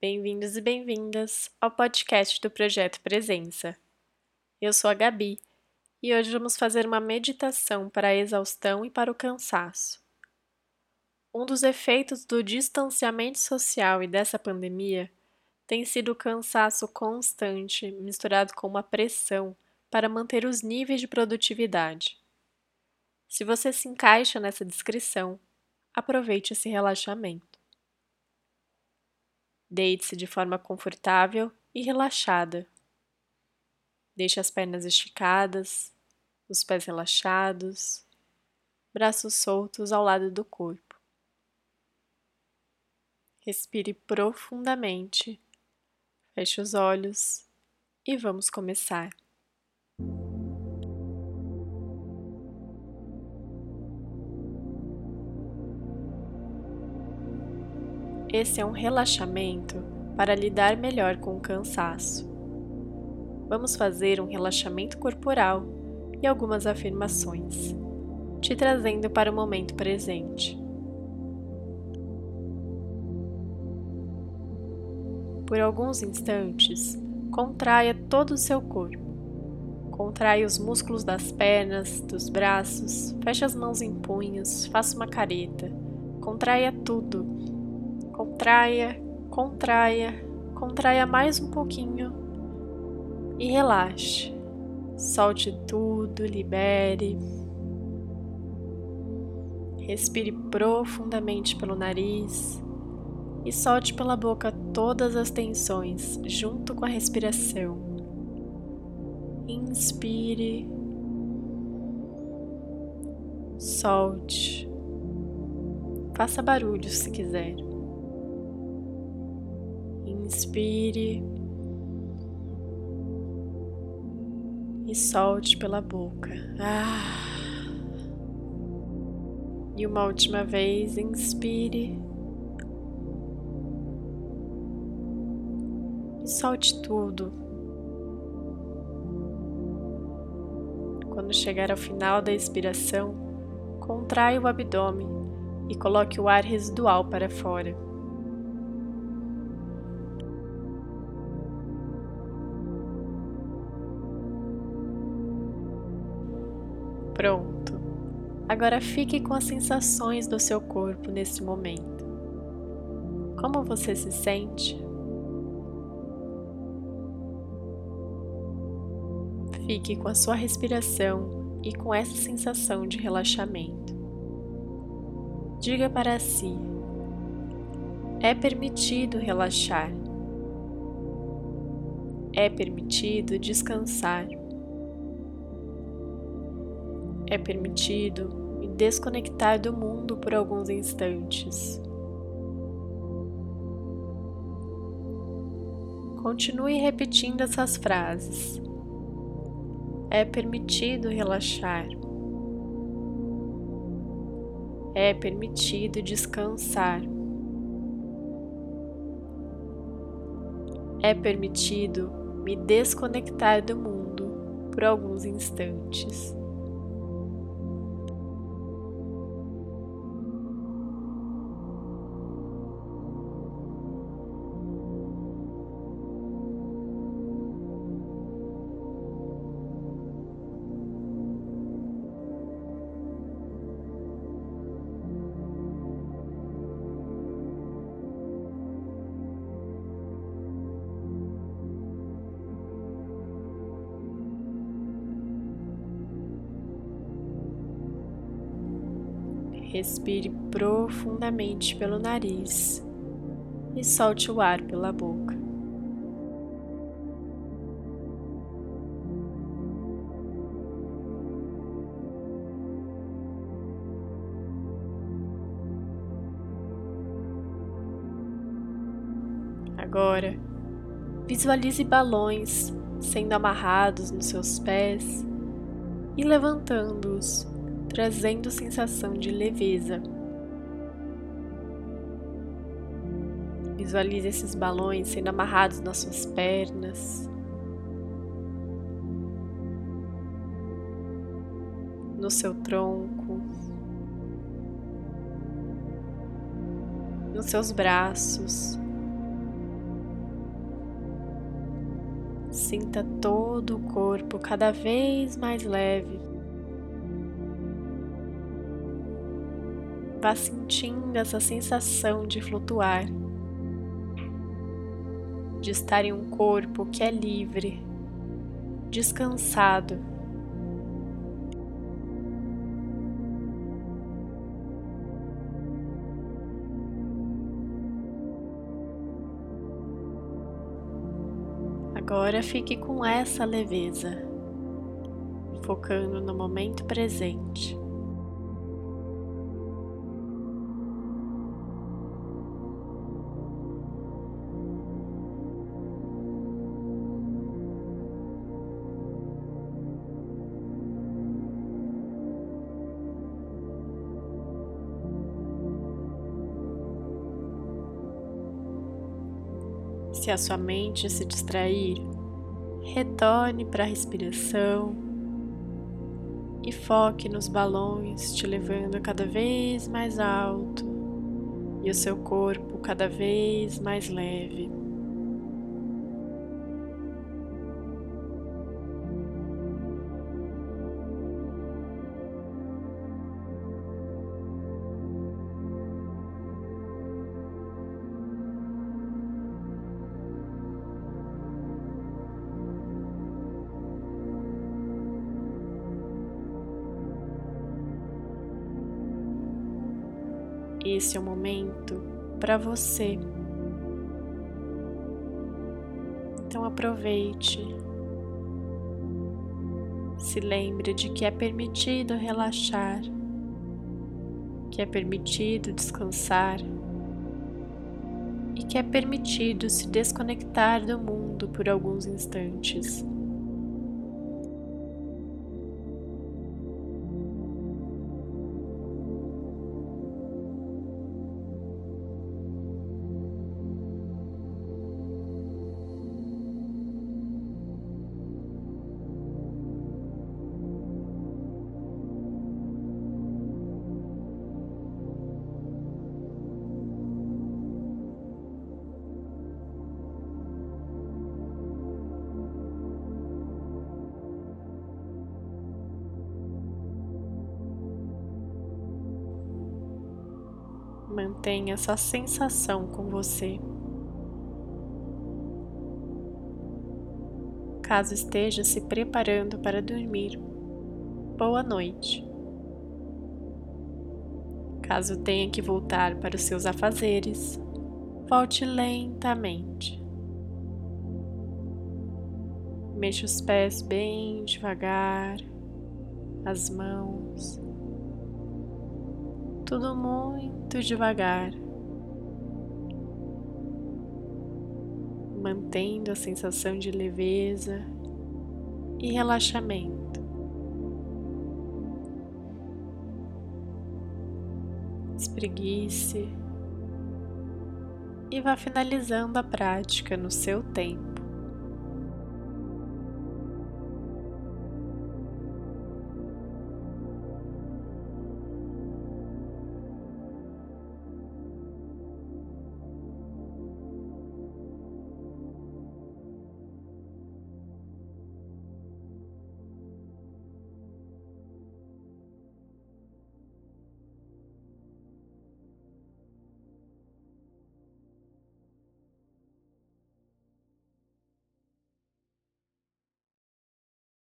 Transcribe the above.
Bem-vindos e bem-vindas ao podcast do Projeto Presença. Eu sou a Gabi e hoje vamos fazer uma meditação para a exaustão e para o cansaço. Um dos efeitos do distanciamento social e dessa pandemia tem sido o cansaço constante misturado com uma pressão para manter os níveis de produtividade. Se você se encaixa nessa descrição, aproveite esse relaxamento. Deite-se de forma confortável e relaxada. Deixe as pernas esticadas, os pés relaxados, braços soltos ao lado do corpo. Respire profundamente, feche os olhos e vamos começar. Esse é um relaxamento para lidar melhor com o cansaço. Vamos fazer um relaxamento corporal e algumas afirmações, te trazendo para o momento presente. Por alguns instantes, contraia todo o seu corpo. Contraia os músculos das pernas, dos braços, feche as mãos em punhos, faça uma careta. Contraia tudo Contraia, contraia, contraia mais um pouquinho e relaxe. Solte tudo, libere. Respire profundamente pelo nariz e solte pela boca todas as tensões junto com a respiração. Inspire, solte, faça barulho se quiser. Inspire e solte pela boca. Ah. E uma última vez, inspire e solte tudo. Quando chegar ao final da expiração, contrai o abdômen e coloque o ar residual para fora. Pronto. Agora fique com as sensações do seu corpo nesse momento. Como você se sente? Fique com a sua respiração e com essa sensação de relaxamento. Diga para si: é permitido relaxar. É permitido descansar é permitido me desconectar do mundo por alguns instantes. Continue repetindo essas frases. É permitido relaxar. É permitido descansar. É permitido me desconectar do mundo por alguns instantes. Respire profundamente pelo nariz e solte o ar pela boca. Agora, visualize balões sendo amarrados nos seus pés e levantando-os trazendo sensação de leveza. Visualize esses balões sendo amarrados nas suas pernas, no seu tronco, nos seus braços, Sinta todo o corpo cada vez mais leve. Vá sentindo essa sensação de flutuar, de estar em um corpo que é livre, descansado. Agora fique com essa leveza, focando no momento presente. Se a sua mente se distrair, retorne para a respiração e foque nos balões te levando cada vez mais alto e o seu corpo cada vez mais leve. Esse é o momento para você. Então aproveite. Se lembre de que é permitido relaxar, que é permitido descansar e que é permitido se desconectar do mundo por alguns instantes. Mantenha essa sensação com você. Caso esteja se preparando para dormir, boa noite. Caso tenha que voltar para os seus afazeres, volte lentamente. Mexa os pés bem devagar, as mãos tudo muito devagar, mantendo a sensação de leveza e relaxamento. Espreguice e vá finalizando a prática no seu tempo.